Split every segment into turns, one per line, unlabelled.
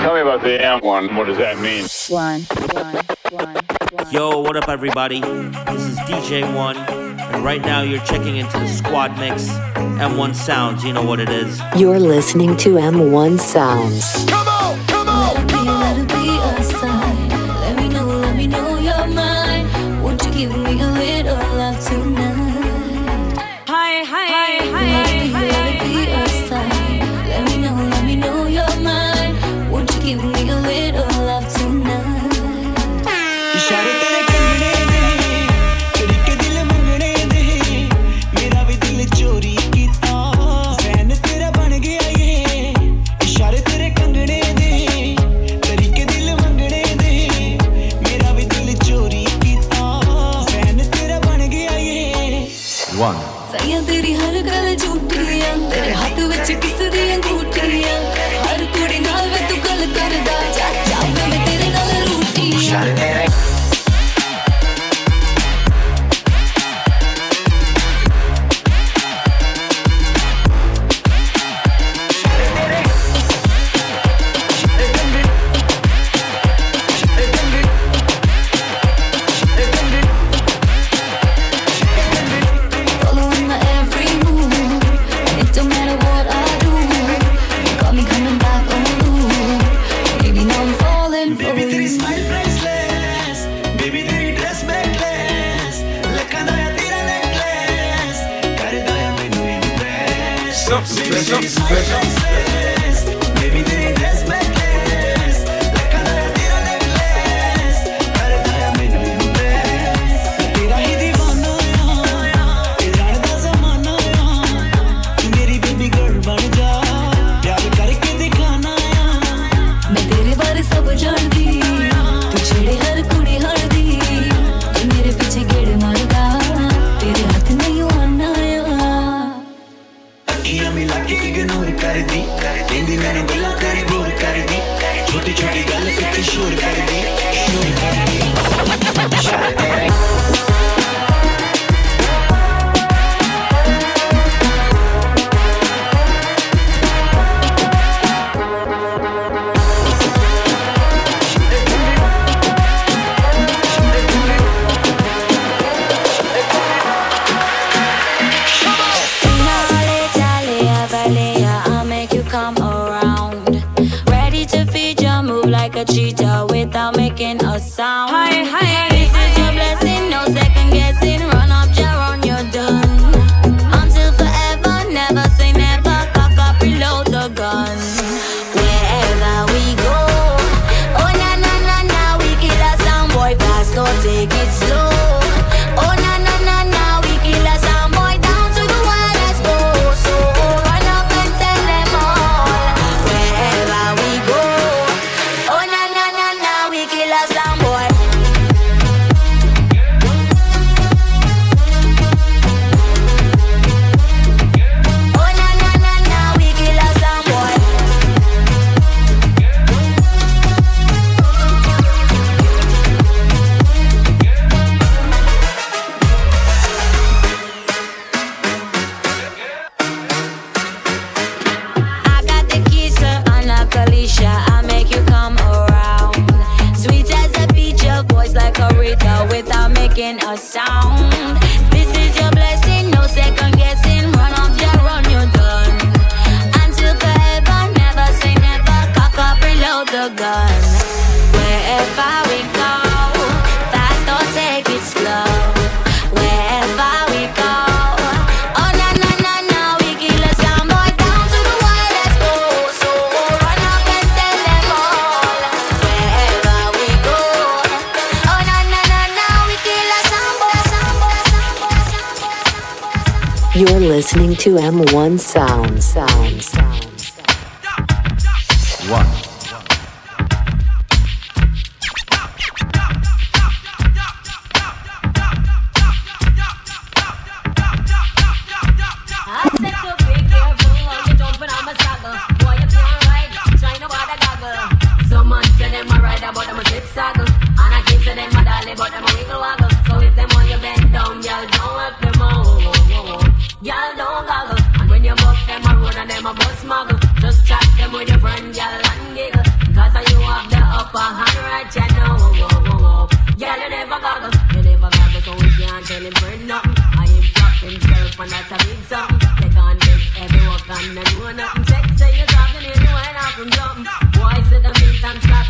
Tell me about the M1. What does that mean?
One, one, one, one.
Yo, what up, everybody? This is DJ One, and right now you're checking into the Squad Mix M1 Sounds. You know what it is.
You're listening to M1 Sounds.
Come on!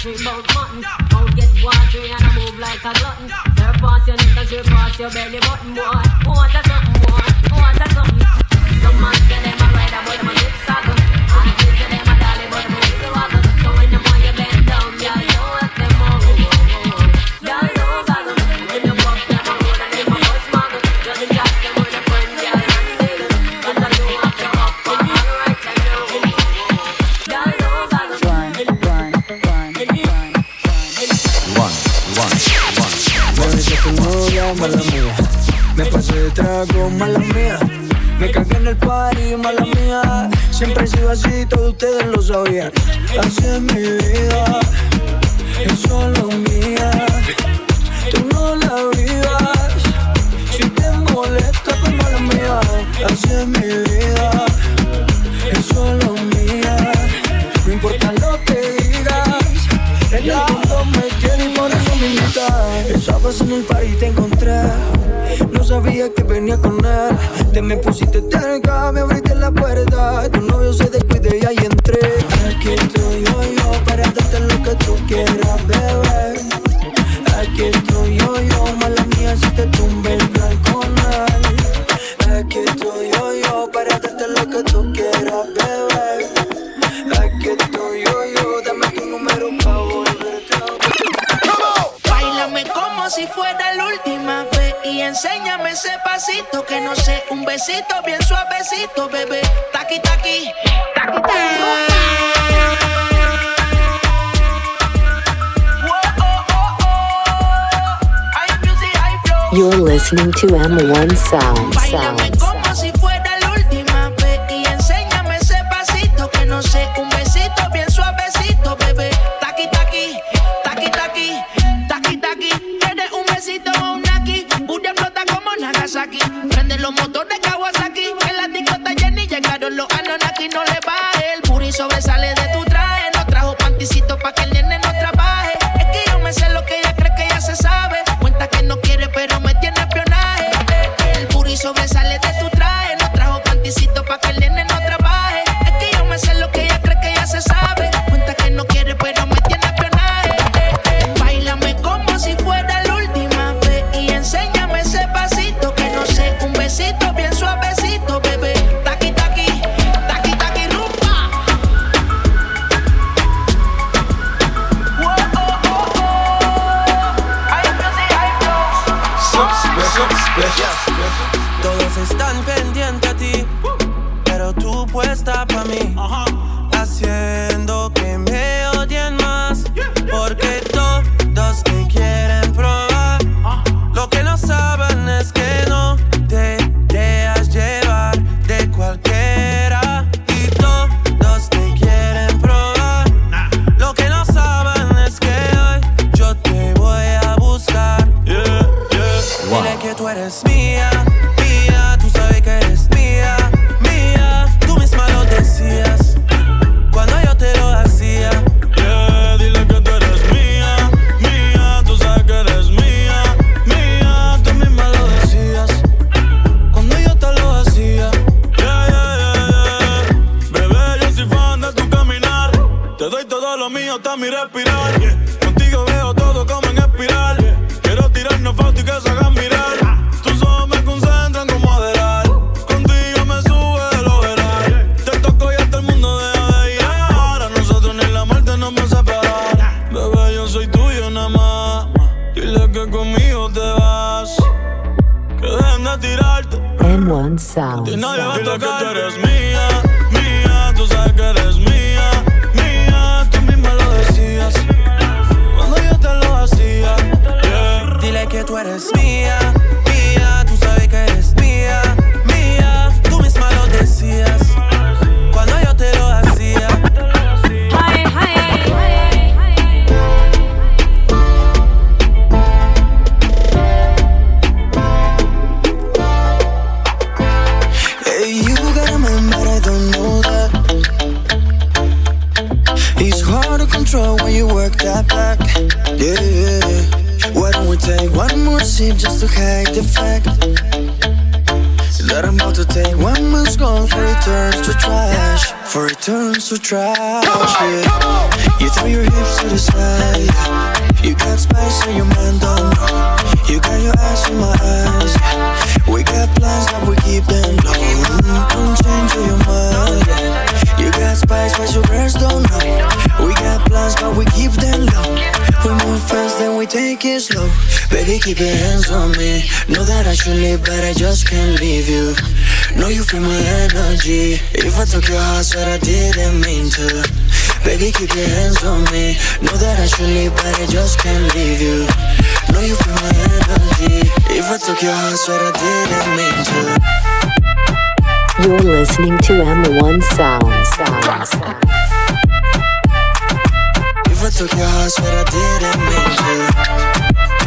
tree bout mutton. Out get watery and I move like a glutton. Surpass your neck and surpass your belly button, boy. Who wants a something, boy? Who wants a something? Some man say them a ride about them a zip
trago, mala mía. Me cagué en el party, mala mía. Siempre he sido así, todos ustedes lo sabían. Así es mi vida, es solo mía. Tú no la vivas, si te molesta, pues mala mía. Así es mi vida, es solo mía. No importa lo que digas, en el mundo me quiere y por eso me invita. Estabas en el party y te encontré sabía que venía con él. Te me pusiste cerca, me abriste la puerta. Tu novio se descuide y ahí entré. Aquí estoy yo, yo para darte lo que tú quieras, bebé.
bien suavecito, bebé. Taqui, taqui, taqui, taqui. Oh, oh, oh.
You're listening to M1 Sound. Sound.
Slow. Baby, keep your hands on me. Know that I should leave, but I just can't leave you. Know you feel my energy. If I took your heart, said I didn't mean to. Baby, keep your hands on me. Know that I should leave, but I just can't leave you. Know you feel my energy. If I took your heart, said I didn't mean to.
You're listening to M1 Sound. Sound. Sound.
I took your heart, said I didn't mean to.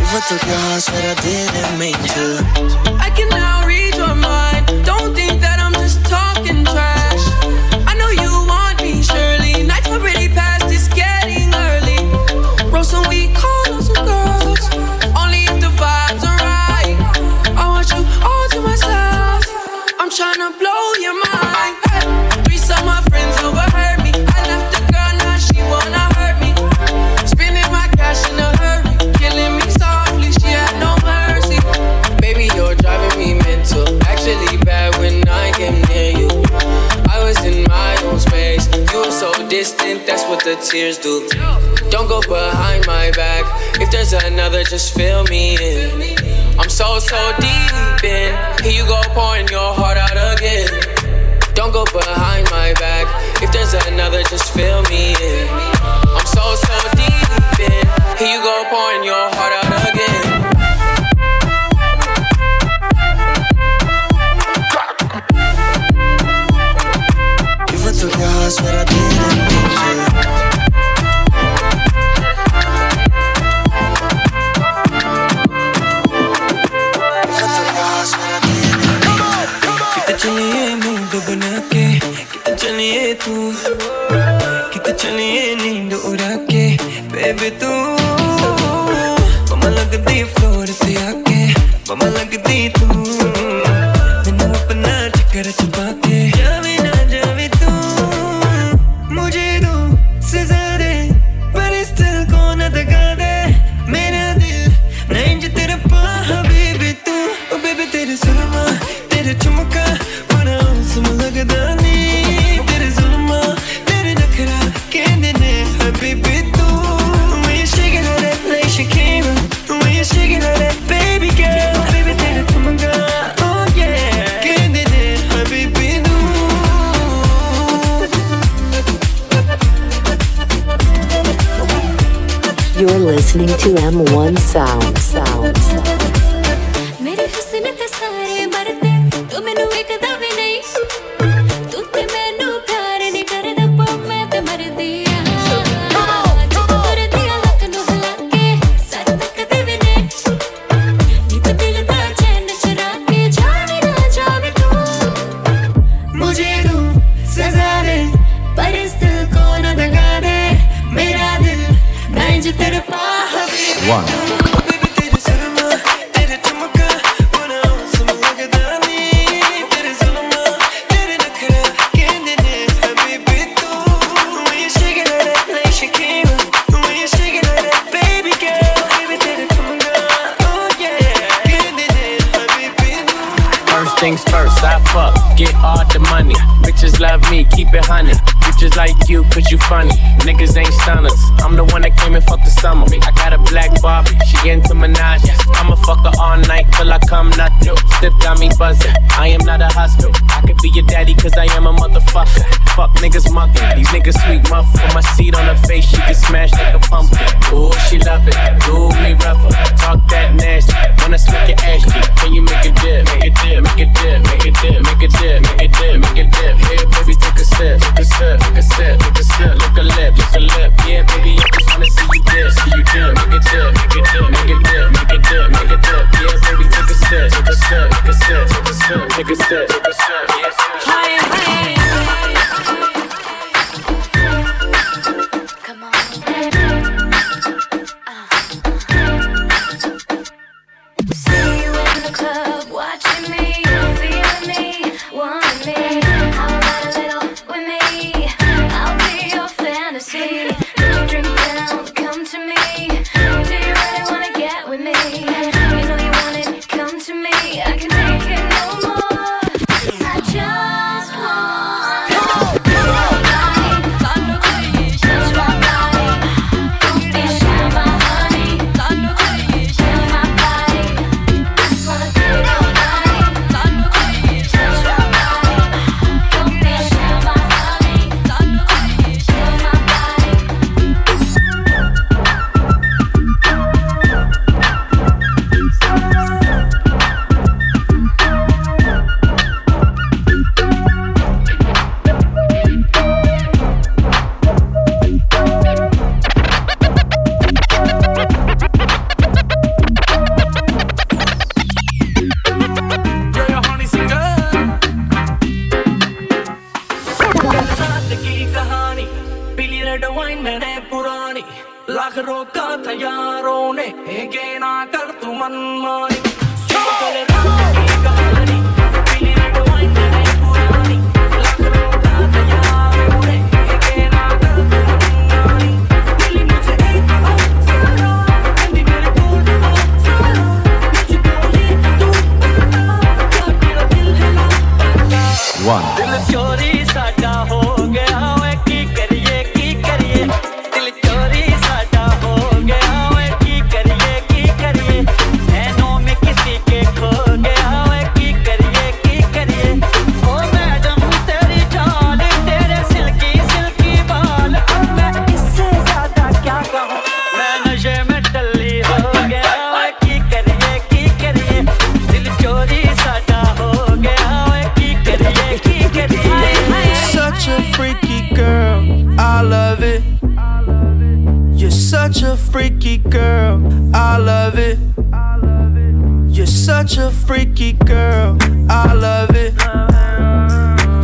If I took your heart, said I didn't mean to.
I can the tears do. Don't go behind my back. If there's another, just fill me in. I'm so, so deep in. Here you go, pouring your heart out again. Don't go behind my back. If there's another, just fill me in. I'm so, so deep in. Here you go, pouring your heart out
into Minaj. I'ma fuck her all night till I come nothing. Step got me buzzing. I am not a husband. I could be your daddy, cause I am a motherfucker. Fuck niggas mugging. These niggas sweet muff. Put my seat on her face, she can smash like a pumpkin. Ooh, she love it. Do me rougher. Talk that nasty. Wanna slick your ass cheek. Can you make a dip? Make a dip, make a dip, make a dip, make a dip, make a dip, make a dip. Here, baby, take a sip, take a sip, take a sip, take a sip. Lick a lip, lick a lip. Yeah, baby, I just wanna see you dip, see you dip, make a dip, take a sip,
freaky girl, I love it.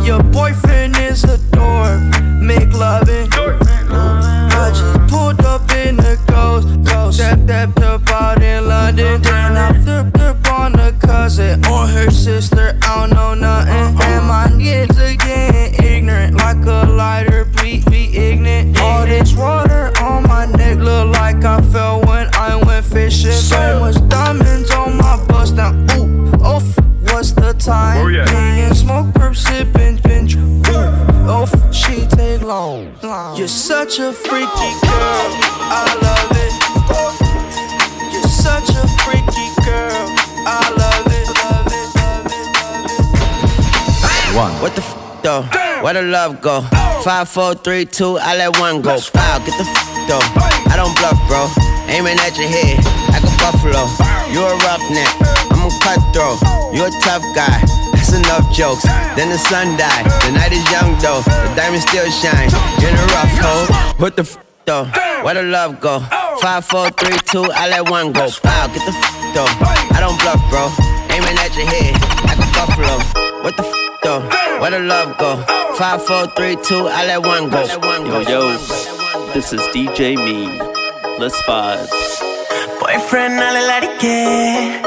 Your boyfriend is a dork, make loving. I just pulled up in the ghost, ghost. That that up out in London. Then I flipped up on the cousin or her sister. I don't know nothing. And my kids getting ignorant, like a lighter. Be be ignorant. All this water on my neck look like I fell when I went fishing. So much diamonds on now. Ooh, oh, what's the time?
Oh, yeah.
Me and smoke, perp, sipping, binge. Ooh, oh, she take long. You're such a freaky oh. girl. I love it. You're such a freaky girl. I love it. Love it. Love it.
one,
What the f though? Where the love go? Oh. Five, four, three, two, I let one go. Wow, get the f though. I don't bluff, bro. Aiming at your head like a buffalo. You a roughneck, I'm a cutthroat. You a tough guy. That's enough jokes. Then the sun died. The night is young though. The diamond still shine. You're in a rough hole. What the f though? Where the love go? Five, four, three, two, I let one go. Wow, get the f though. I don't bluff, bro. Aiming at your head like a buffalo. What the f though? Where the love go? Five, four, three, two, I let one go.
Yo, yo, this is DJ Mean. Let's vibe.
Boyfriend, all like it.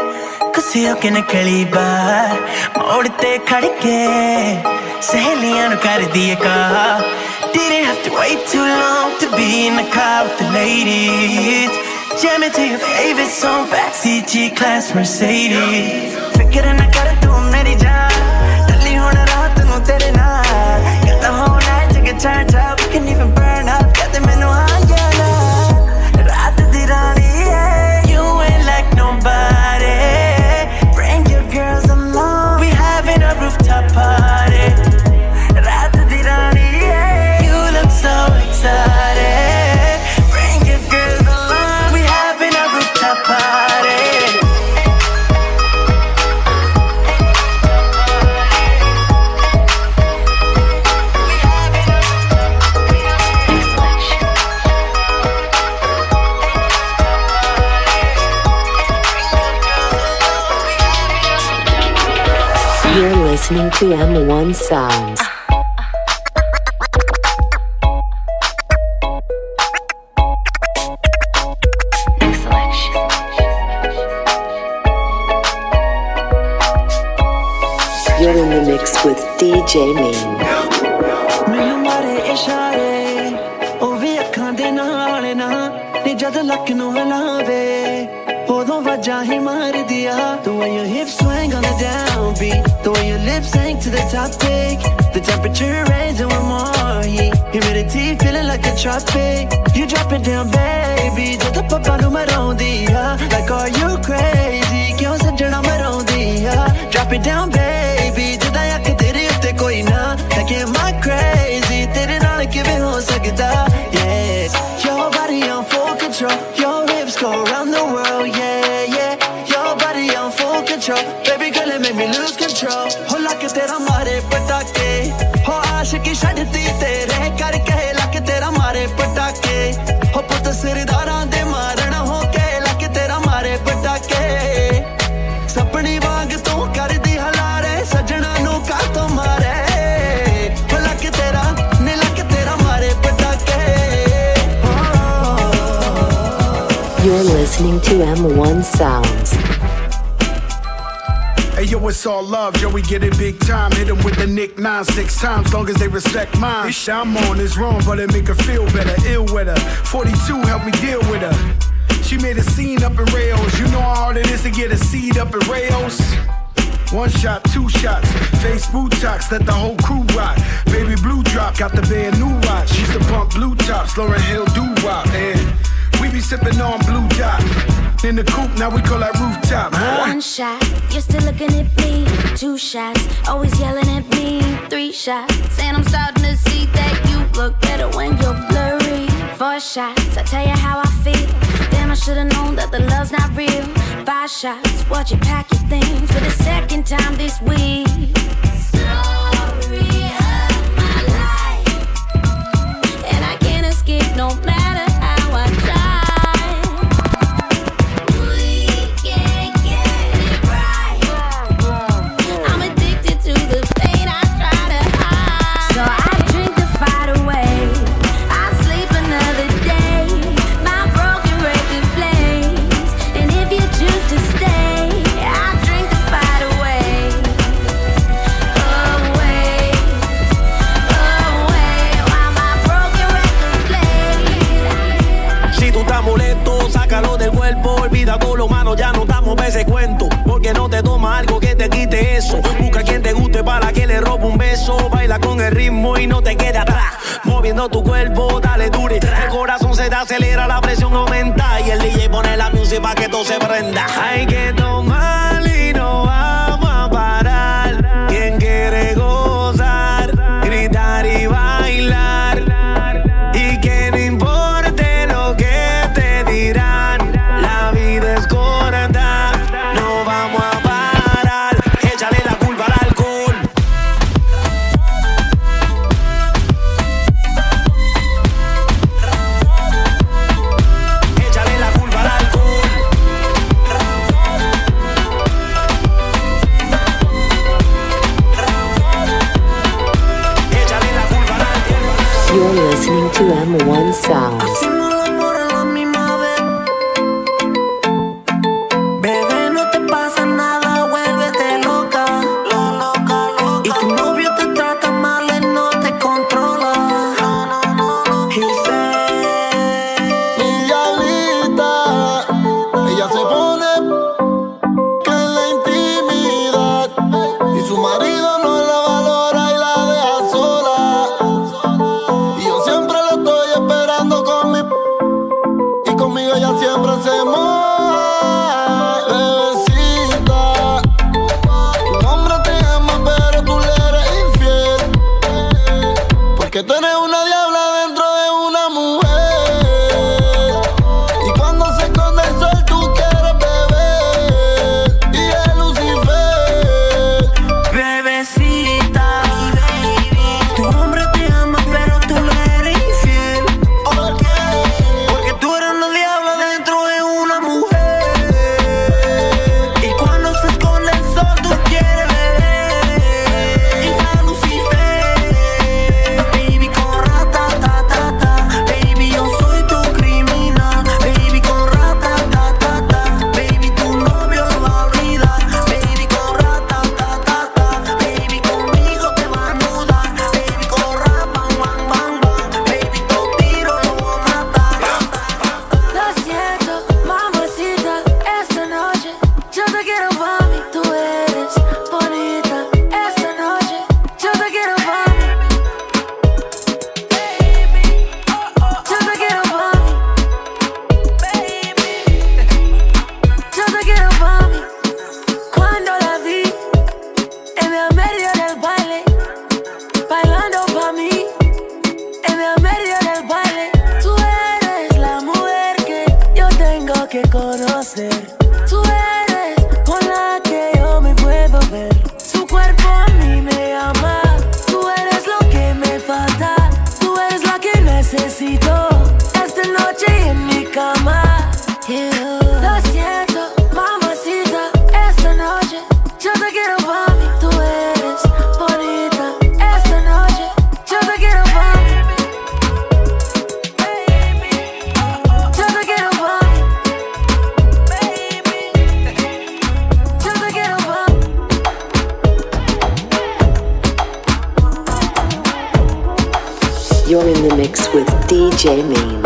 ਖੁਸ਼ੀਆਂ ਨੇ ਕਲੀ ਬਾਰ ਮੋੜ ਤੇ ਖੜ ਕੇ ਸਹੇਲੀਆਂ ਨੂੰ ਕਰਦੀ ਏ ਕਾ Didn't have to wait too long to be in the car with the ladies. Jam it to your favorite song, backseat G-Class Mercedes. FM1 Sounds. control. Baby girl, it made me lose control. हो लाके तेरा मारे पटाके हो आशिकी छड़ती तेरे करके लाके तेरा मारे पटाके हो पुत सिरदारां दे मारण हो के लाके तेरा मारे पटाके सपनी वांग तू कर दी हलारे सजना नु का तो मारे हो लाके तेरा ने लाके तेरा मारे पटाके
You're listening to M1
Sound. Yo, it's all love, yo, we get it big time. Hit them with the nick nine, six times, long as they respect mine. This shit I'm on is wrong, but it make her feel better, ill with her. 42 help me deal with her. She made a scene up in rails. You know how hard it is to get a seed up in rails. One shot, two shots, face Botox, let the whole crew rock. Baby blue drop, got the band new watch. She's to pump blue tops, Lauryn Hill Doo Wop, and we be sipping on blue dot. In the coupe, now we call that rooftop. Huh?
One shot, you're still looking at me. Two shots, always yelling at me. Three shots, and I'm starting to see that you look better when you're blurry. Four shots, I tell you how I feel. Damn, I should've known that the love's not real. Five shots, watch you pack your things for the second time this week. Story of my life, and I can't escape no matter
Busca quien te guste para que le robe un beso. Baila con el ritmo y no te quede atrás. Moviendo tu cuerpo, dale dure. El corazón se te acelera, la presión aumenta. Y el DJ pone la música para que todo se prenda. Hay que tomar Jamie.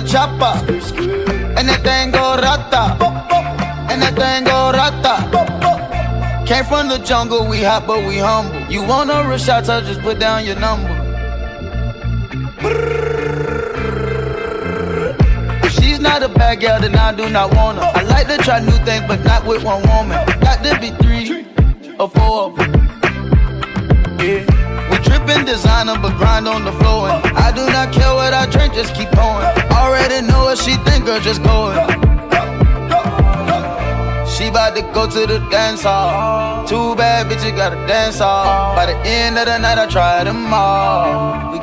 the chopper. And that thing go rata. And that thing go rata. Came from the jungle, we hot but we humble. You want a real shot, just put down your number. If she's not a bad girl, then I do not want her. I like to try new things, but not with one woman. Got to be three or four of them. Yeah. We trippin' designer, but grind on the floor. And I do not care what I drink, just keep pouring. Already know what she think, girl, just go She bout to go to the dance hall. Too bad, bitch, you gotta dance hall. By the end of the night, I try them all. We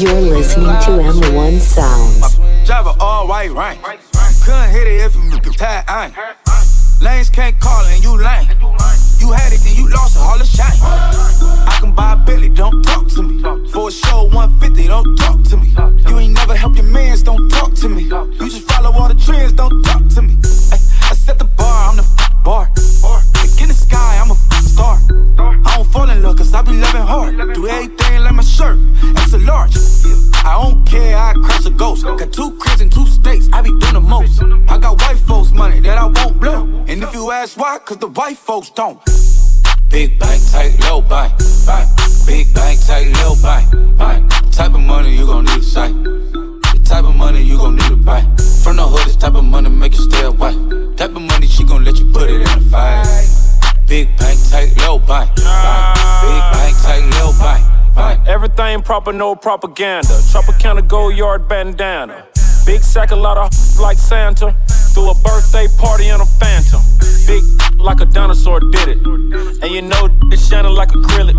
You're listening to M1 Sounds.
Drive an all white right. Couldn't hit it if you could tie iron. Lanes can't call and you lame. You had it, then you lost it, all the shine. I can buy a Billy, don't talk to me. For a show 150, don't talk to me. You ain't never help your mans, don't talk to me. You just follow all the trends, don't talk to me. Cause
the white folks don't. Big bank, take low bank, bank. Big bank, take low bank, bank. Type of money you gon' need a sight. The type of money you gon' need to buy. From the hood, this type of money make you stay away. Type of money she gon' let you put it in a fight. Big bank, take low bank, bank. Big bank, take low bank, bank.
Everything proper, no propaganda. Tropicana gold yard bandana. Big sack, a lot of like Santa. Threw a birthday party in a phantom. Big like a dinosaur did it. And you know it's shining like acrylic.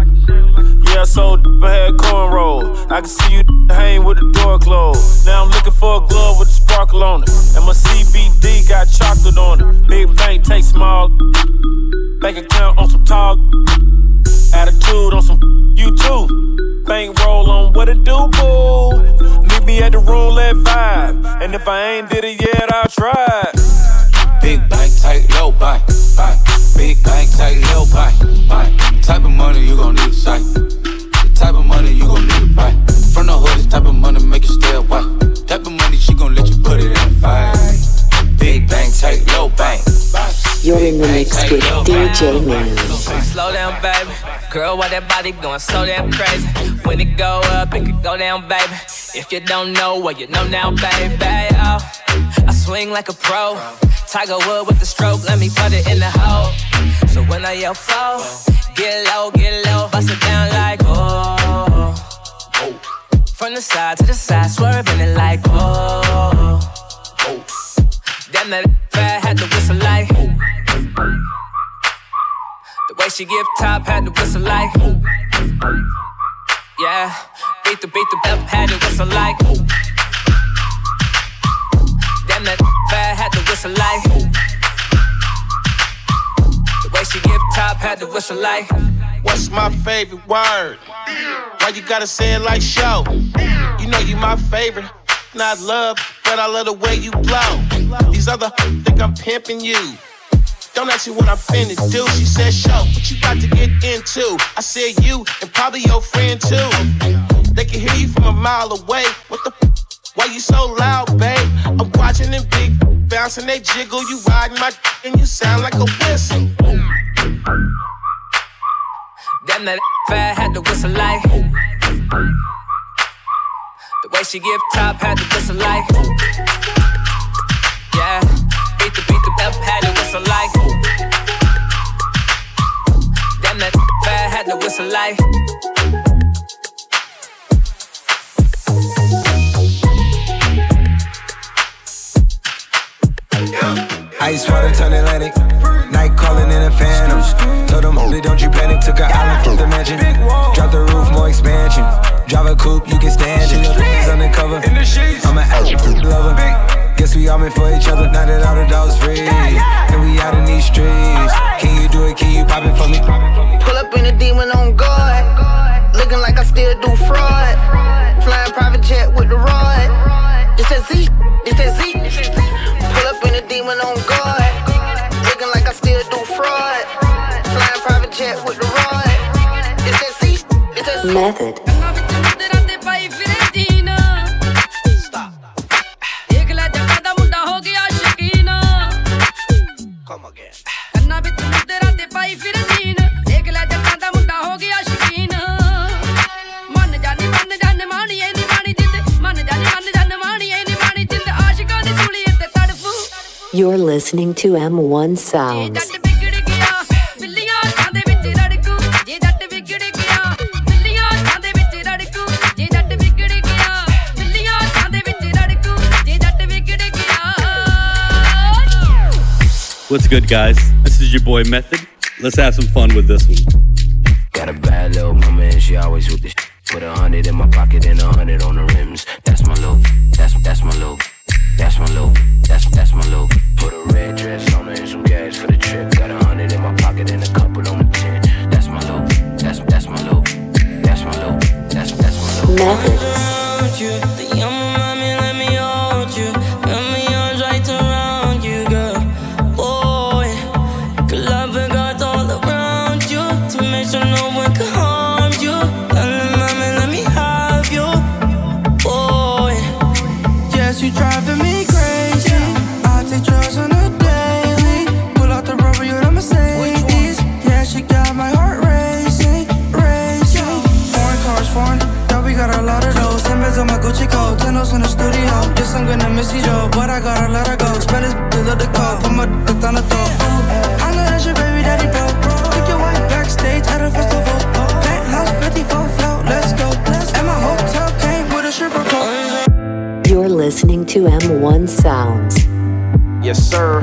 Yeah, so I had cornrow. I can see you hang with the door closed. Now I'm looking for a glove with a sparkle on it. And my CBD got chocolate on it. Big bank, take small. Bank account on some tall. Attitude on some you too. Bank roll on what it do, boo. Meet me at the roulette vibe. And if I ain't did it yet, I'll try.
Big bank, tight, low bank, bank. Big bank, tight, low bank, bank. Type of money you gon' need a sight. The type of money you gon' need to buy. From the hood, this type of money make you stay away. Type of money she gon' let you put it in a fight. Big bank, tight, low bank.
You're in the mix with DJ Moon.
Slow down, baby. Girl, why that body going so damn crazy? When it go up, it could go down, baby. If you don't know, well, you know now, baby. Oh, I swing like a pro. Tiger Wood with the stroke, let me put it in the hole. So when I yell foul, get low, get low, bust it down like oh. From the side to the side, swerving it like oh. Damn that fat had to whistle like. The way she give top had to whistle like. Yeah, beat the beat the bell had to whistle like. Damn that fat had to whistle like. The way she give top had to whistle like.
What's my favorite word? Why you gotta say it like show? You know you my favorite. Not love, but I love the way you blow. These other think I'm pimping you. Don't ask me what I'm finna do. She said, show, what you got to get into? I said, you and probably your friend too. They can hear you from a mile away. What the f? Why you so loud, babe? I'm watching them big bouncing, they jiggle. You riding my d- and you sound like a whistle.
Damn that fat had to whistle like. The way she give top had to whistle like. Yeah, beat the beat the bell had to whistle like. Damn that had to whistle like.
Ice water turn Atlantic. Night calling in a phantom. Told them, holy, don't you panic. Took an island from the mansion. Drop the roof, more expansion. Drive a coupe, you can stand it. Undercover. I'm an absolute lover. Guess we all meant for each other. Now that all the dogs free. And we out in these streets. Can you do it? Can you pop it for me?
Pull up in a demon on guard. Looking like I still do fraud. Flying private jet with the rod. It's that Z, it's that Z. Pull up in a demon on guard. Looking like I still do fraud. Flying private jet with the rod. It's that Z, it's that Z.
Method. You're listening to M1 Sounds.
What's good, guys? This is your boy Method. Let's have some fun with this one.
Got a bad little woman, she always with the Put a hundred in my pocket and a
you,
though, but I gotta let her go. Spend this to the call, put my dick on the throat. I know that's your baby daddy, bro. Take your wife backstage at a festival. Penthouse 54 float, let's go. And my hotel came with a stripper pole.
You're listening to M1 Sounds.
Yes, sir.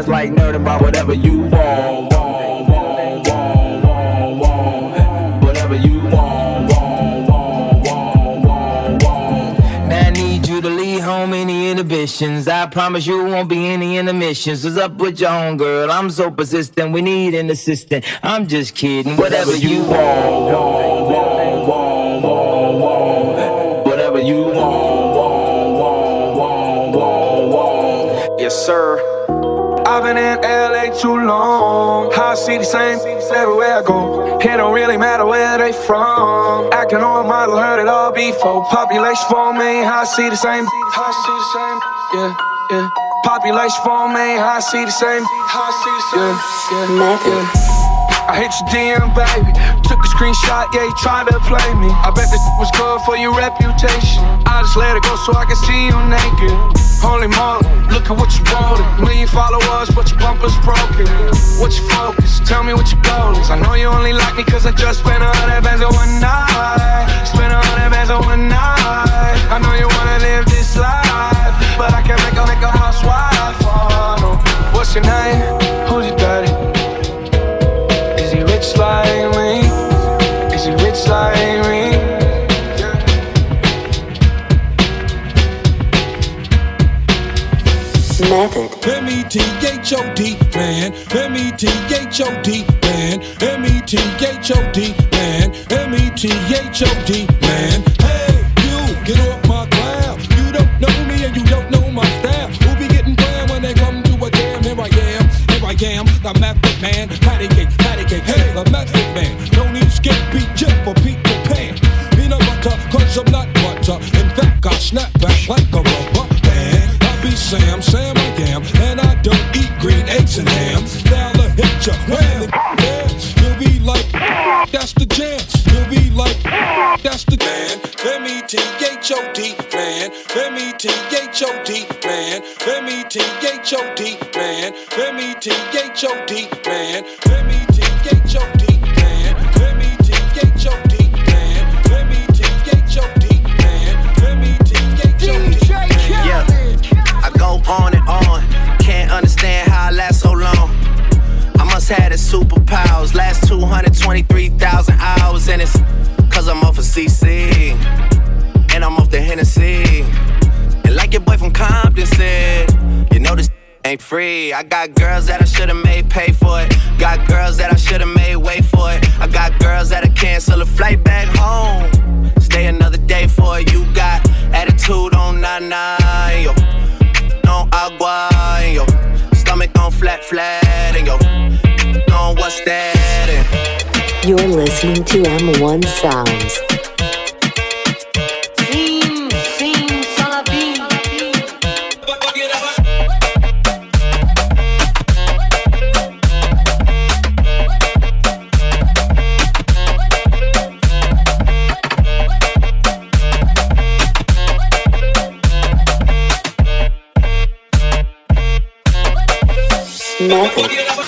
Spaz like nerd about whatever you want. Whatever you want. Now I need you to leave home any inhibitions. I promise you won't be any intermissions. What's up with your home, girl? I'm so persistent. We need an assistant. I'm just kidding. Whatever you want. Whatever
been in LA too long. I see the same everywhere I go. It don't really matter where they from. Acting on a model, heard it all before. Population for me, I see the same. I see the same. Yeah, yeah. Population for me, I see the same. I see the same. Yeah, yeah, yeah. I hit your DM, baby. Took a screenshot, yeah, you tried to play me. I bet this was good for your reputation. I just let it go so I can see you naked. Holy moly, look at what you wanted. Million followers, but your bumper's broken. What's your focus? Tell me what your goal is. I know you only like me cause I just spent a hundred bands on one night. Spent a hundred bands on one night. I know you wanna live this life, but I can't make a, make a housewife. Oh, no. What's your name? Who's your daddy? Is he rich like me? Is he rich like me?
Method.
M-E-T-H-O-D, man. M-E-T-H-O-D, man. M-E-T-H-O-D, man. M-E-T-H-O-D, man. Hey, you, get off my cloud. You don't know me and you don't know my style. Who be getting down when they come to a jam? Here I am, here I am, the method man. Patty cake, patty cake, hey, the method man. No need skip, beat Jeff for Peter Pan. Peanut butter, cause I'm not butter. In fact, I snap back M-E-T-H-O-D, man. M-E-T-H-O-D, man. M-E-T-H-O-D, man.
I got girls that I should've made pay for it. Got girls that I should've made wait for it. I got girls that'll cancel a flight back home. Stay another day for it. You got attitude on nine yo. No agua, yo. Stomach on flat, flat, and yo. No, what's that? And
You're listening to M1 Sounds.
no.
Pues.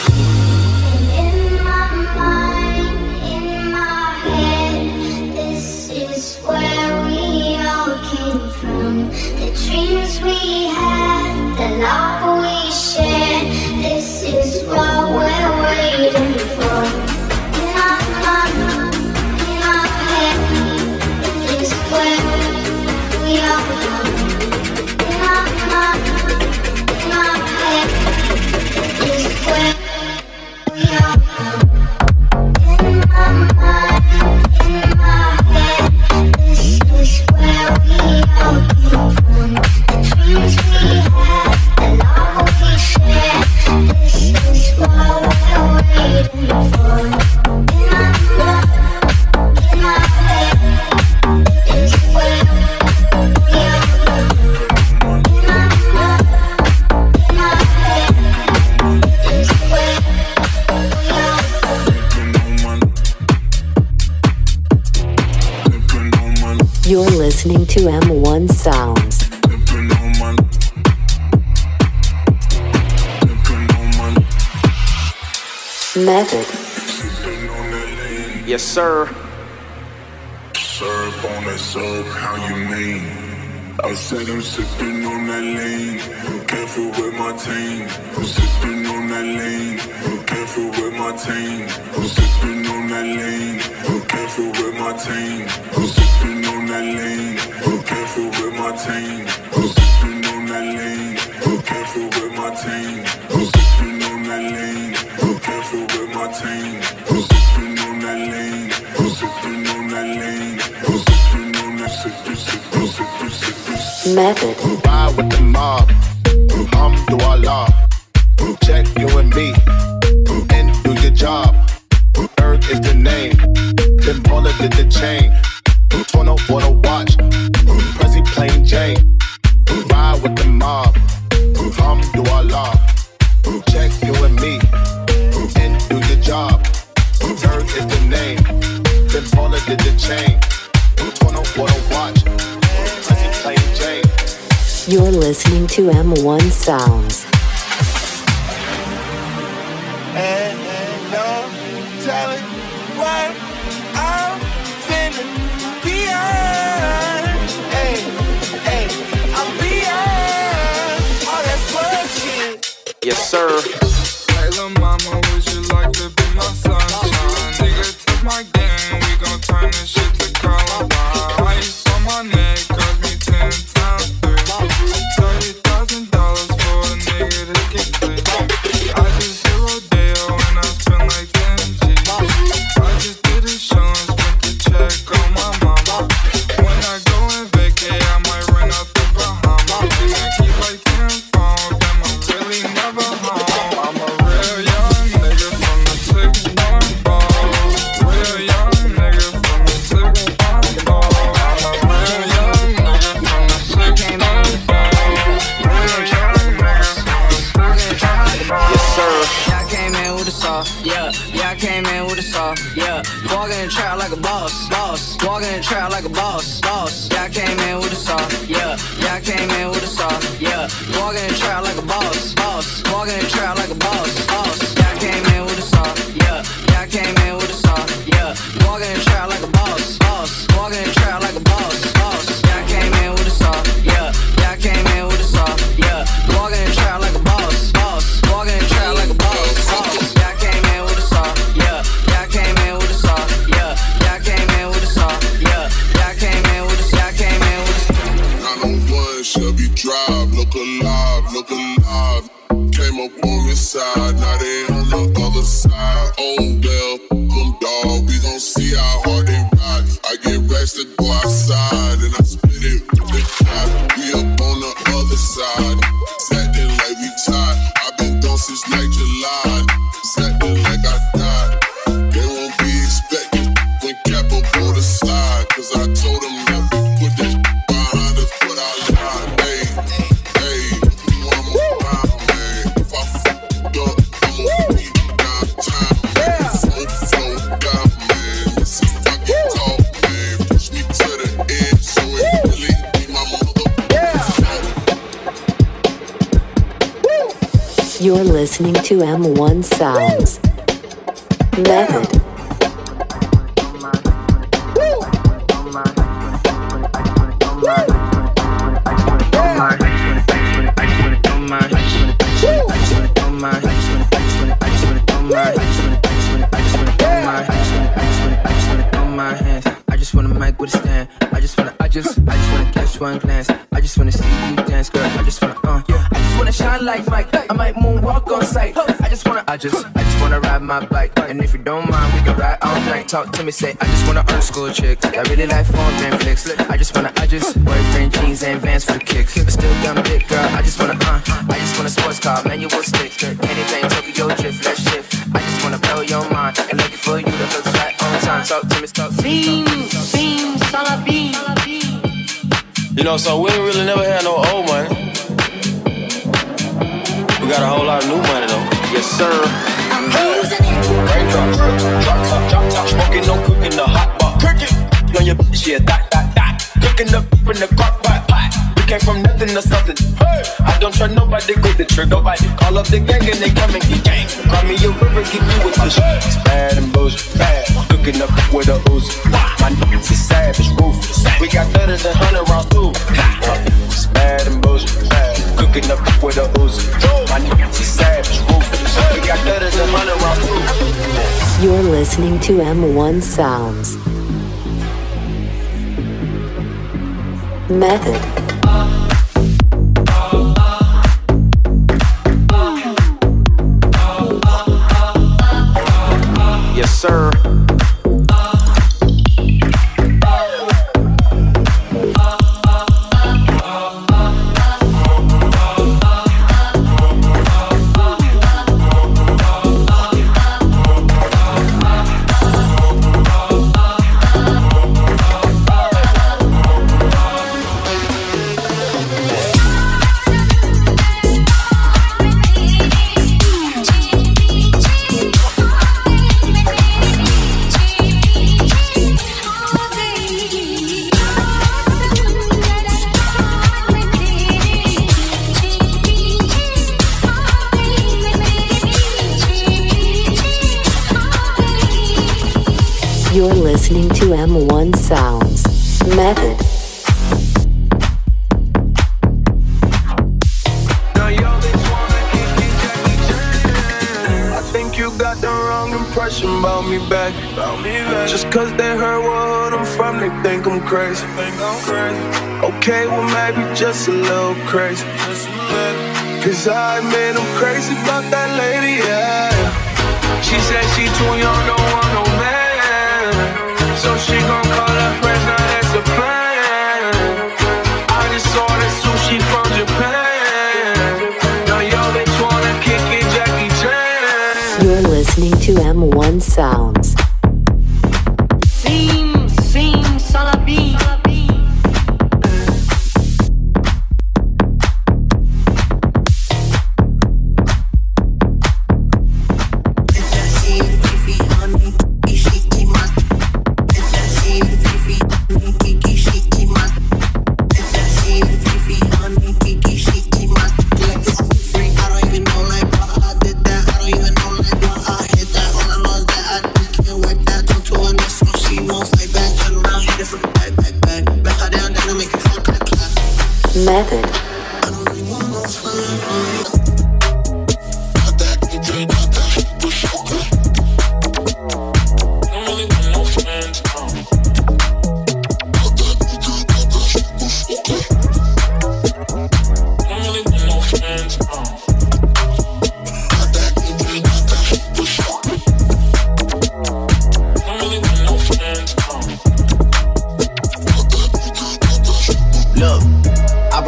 sir.
Syrup on that syrup, how you mean? I said I'm sipping on that lean. I'm careful with my team. I'm sipping on that lean. I'm careful with my team. I'm sipping on that lean. I'm careful with my team. I'm sipping on that lean. I'm careful with my team. I'm sipping on that lean. I'm careful with my team. I'm sipping on that lean. I'm careful with my team.
Method.
Ride with the mob. Alhamdulillah. Check you and me. And do your job. Earth is the name. Then Baller did the chain. 20 for the watch. Prezi plain Jane. Ride with the mob. Alhamdulillah. Check you and me. And do your job. Earth is the name. Then Baller did the chain.
You're listening to M1 Sounds.
And, and no telling what I'm. Hey, hey, I'm beyond all that bullshit.
Yes, sir.
outside. to
M1 Sounds. Method.
talk to me, say, I just wanna earn school chick. I really like phone and flicks. I just wanna, I just boyfriend jeans and vans for the kicks. But still dumb dick, girl. I just wanna, uh, I just wanna sports car, manual stick. Anything, Tokyo drift, let's shift. I just wanna blow your mind and looking for you to hook right on time. Talk to me, talk to me.
Beam, beam, beam.
You know, so we ain't really never had no old money. We got a whole lot of new money though.
Yes, sir.
I'm losing. Raindrops, drop top, drop top, smoking on cooking the hot pot. Cooking on your bitch, yeah, that, that, that.
Cooking up in the crock pot, pot. We came from nothing to something. Hey. I don't trust nobody, get the trick, nobody. Call up the gang and they come and get gang. Cry me a river, give me with this. Hey. It's bad and bullshit, bad. Cooking up with a Uzi. My niggas is savage, ruthless. We got better than 100 rounds, too. It's bad and bullshit, bad. Cooking up with a Uzi. My niggas is savage, ruthless.
You're listening to M1 Sounds. Method. Listening M1 Sounds. Method.
I think you got the wrong impression about me back. Just cause they heard what I'm from, they think I'm crazy. Okay, well, maybe just a little crazy. Cause I admit I'm crazy about that lady, yeah. She said she too young, don't want no man. So she gon' call her friends, now that's a plan. I just sushi from Japan. Now yo, they wanna kick it, Jackie Chan.
You're listening to M1 Sounds.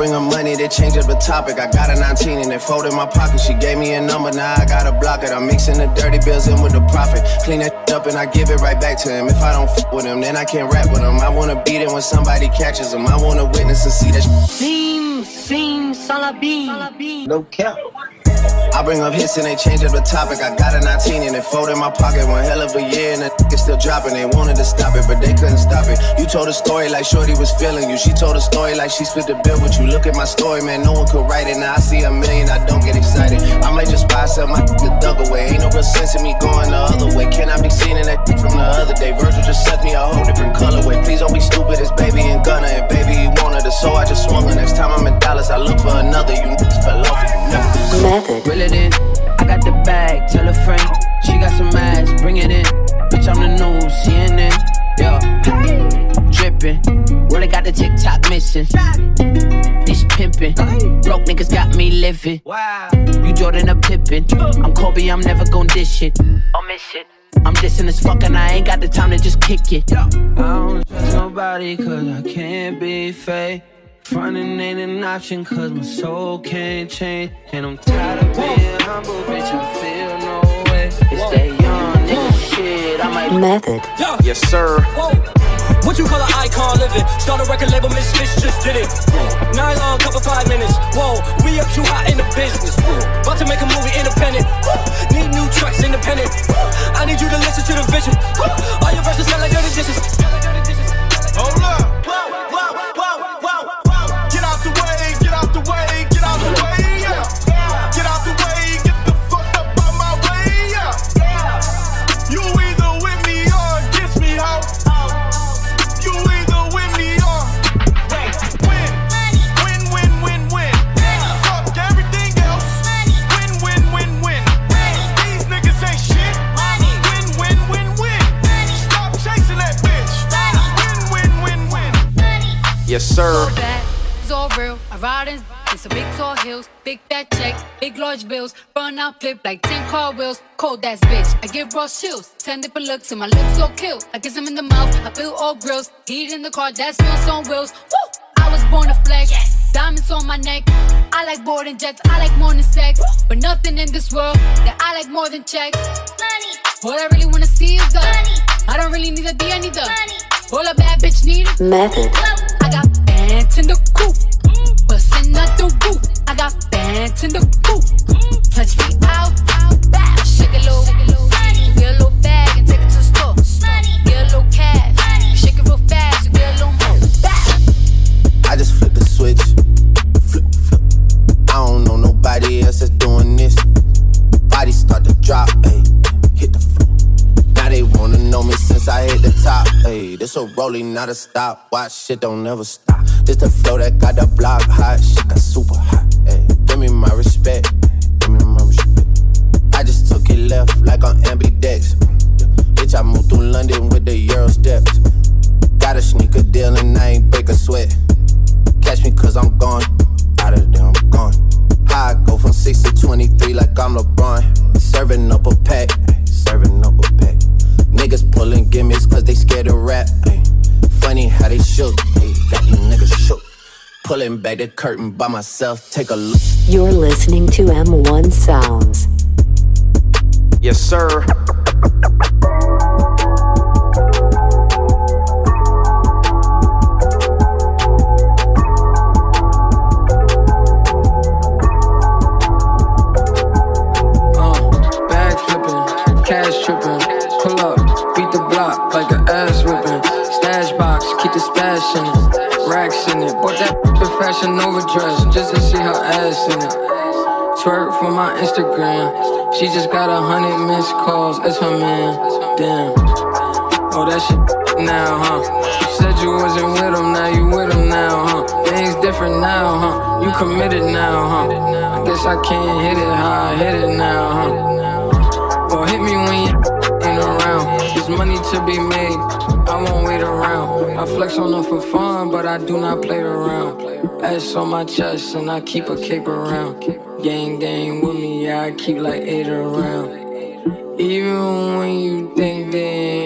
Bring her money, they change up the topic. I got a 19 and they fold in my pocket. She gave me a number, now I gotta block it. I'm mixing the dirty bills in with the profit. Clean that up and I give it right back to him. If I don't f with him, then I can't rap with him. I wanna beat it when somebody catches him. I wanna witness and see that.
Sim, sim, salabi.
No cap. I bring up hits and they change up the topic. I got a 19 and it fold in my pocket. One hell of a year and the nigga still dropping. They wanted to stop it, but they couldn't stop it. You told a story like Shorty was feeling you. She told a story like she split the bill with you. Look at my story, man. No one could write it. Now I see a million, I don't get excited. I might just buy some, my nigga dug away. Ain't no real sense in me going the other way. Can I be seen in that from the other day? Virgil just sent me a whole different colorway. Please don't be stupid, it's baby and Gunna. And baby, he wanted it, so I just swung her. Next time I'm in Dallas, I look for another. You niggas fell off, you never.
Method.
It in. I got the bag, tell a friend. She got some ass, bring it in. Bitch, I'm the news, CNN. Yeah. Drippin'. Really got the TikTok missing. This pimpin'. Broke niggas got me living. Wow. You Jordan a Pippin. I'm Kobe, I'm never gon' dish it. I'll miss it. I'm dissing as fuck and I ain't got the time to just kick it. I don't trust nobody cause I can't be fake. Frontin' ain't an option cause my soul can't change. And I'm tired of being humble, bitch, I feel no way. It's that young nigga shit, I might
Method.
Yes, sir.
What you call an icon living? Start a record label, Miss Fish just did it. Nylon cover five minutes. Whoa, we up too hot in the business. About to make a movie independent. Need new tracks independent. I need you to listen to the vision. All your verses sound like dirty dishes.
Large bills. Run out, flip like 10 car wheels. Cold ass bitch, I give raw chills. 10 different looks and my lips so kill. I kiss him in the mouth, I feel all grills. Heat in the car, that smells on wheels. Woo! I was born to flex. Yes. Diamonds on my neck. I like boarding jets, I like more than sex. But nothing in this world that I like more than checks. Money. What I really wanna see is the money. I don't really need a D, I need the money. All a bad bitch need is
Method.
I got bands in the coop. Bustin' out the roof. I got bands in the coop. Touch me out, out, back. Shake a little, get a little bag and take it to the store. Get a little cash. Shake it real fast, get a little more. Back.
I just flip the switch. Flip, flip. I don't know nobody else that's doing this. Body start to drop, ayy. Hit the floor. They wanna know me since I hit the top, ayy. This a rolling, not a stop. Watch shit don't never stop. This the flow that got the block hot. Shit got super hot, ayy. Give me my respect. Give me my respect. I just took it left like on ambidex. Bitch, I moved through London with the Euro steps. Got a sneaker deal and I ain't break a sweat. Catch me cause I'm gone. Back the curtain by myself, take a look.
You're listening to M1 Sounds.
Yes, sir.
My Instagram, she just got a hundred missed calls. It's her man, damn. Oh, that shit now, huh? You said you wasn't with him, now you with him now, huh? Things different now, huh? You committed now, huh? I guess I can't hit it how I hit it now, huh? Or hit me when you ain't around. There's money to be made, I won't wait around. I flex on them for fun, but I do not play around. S on my chest, and I keep a cape around. Gang, gang with me, I keep like eight around. Even when you think they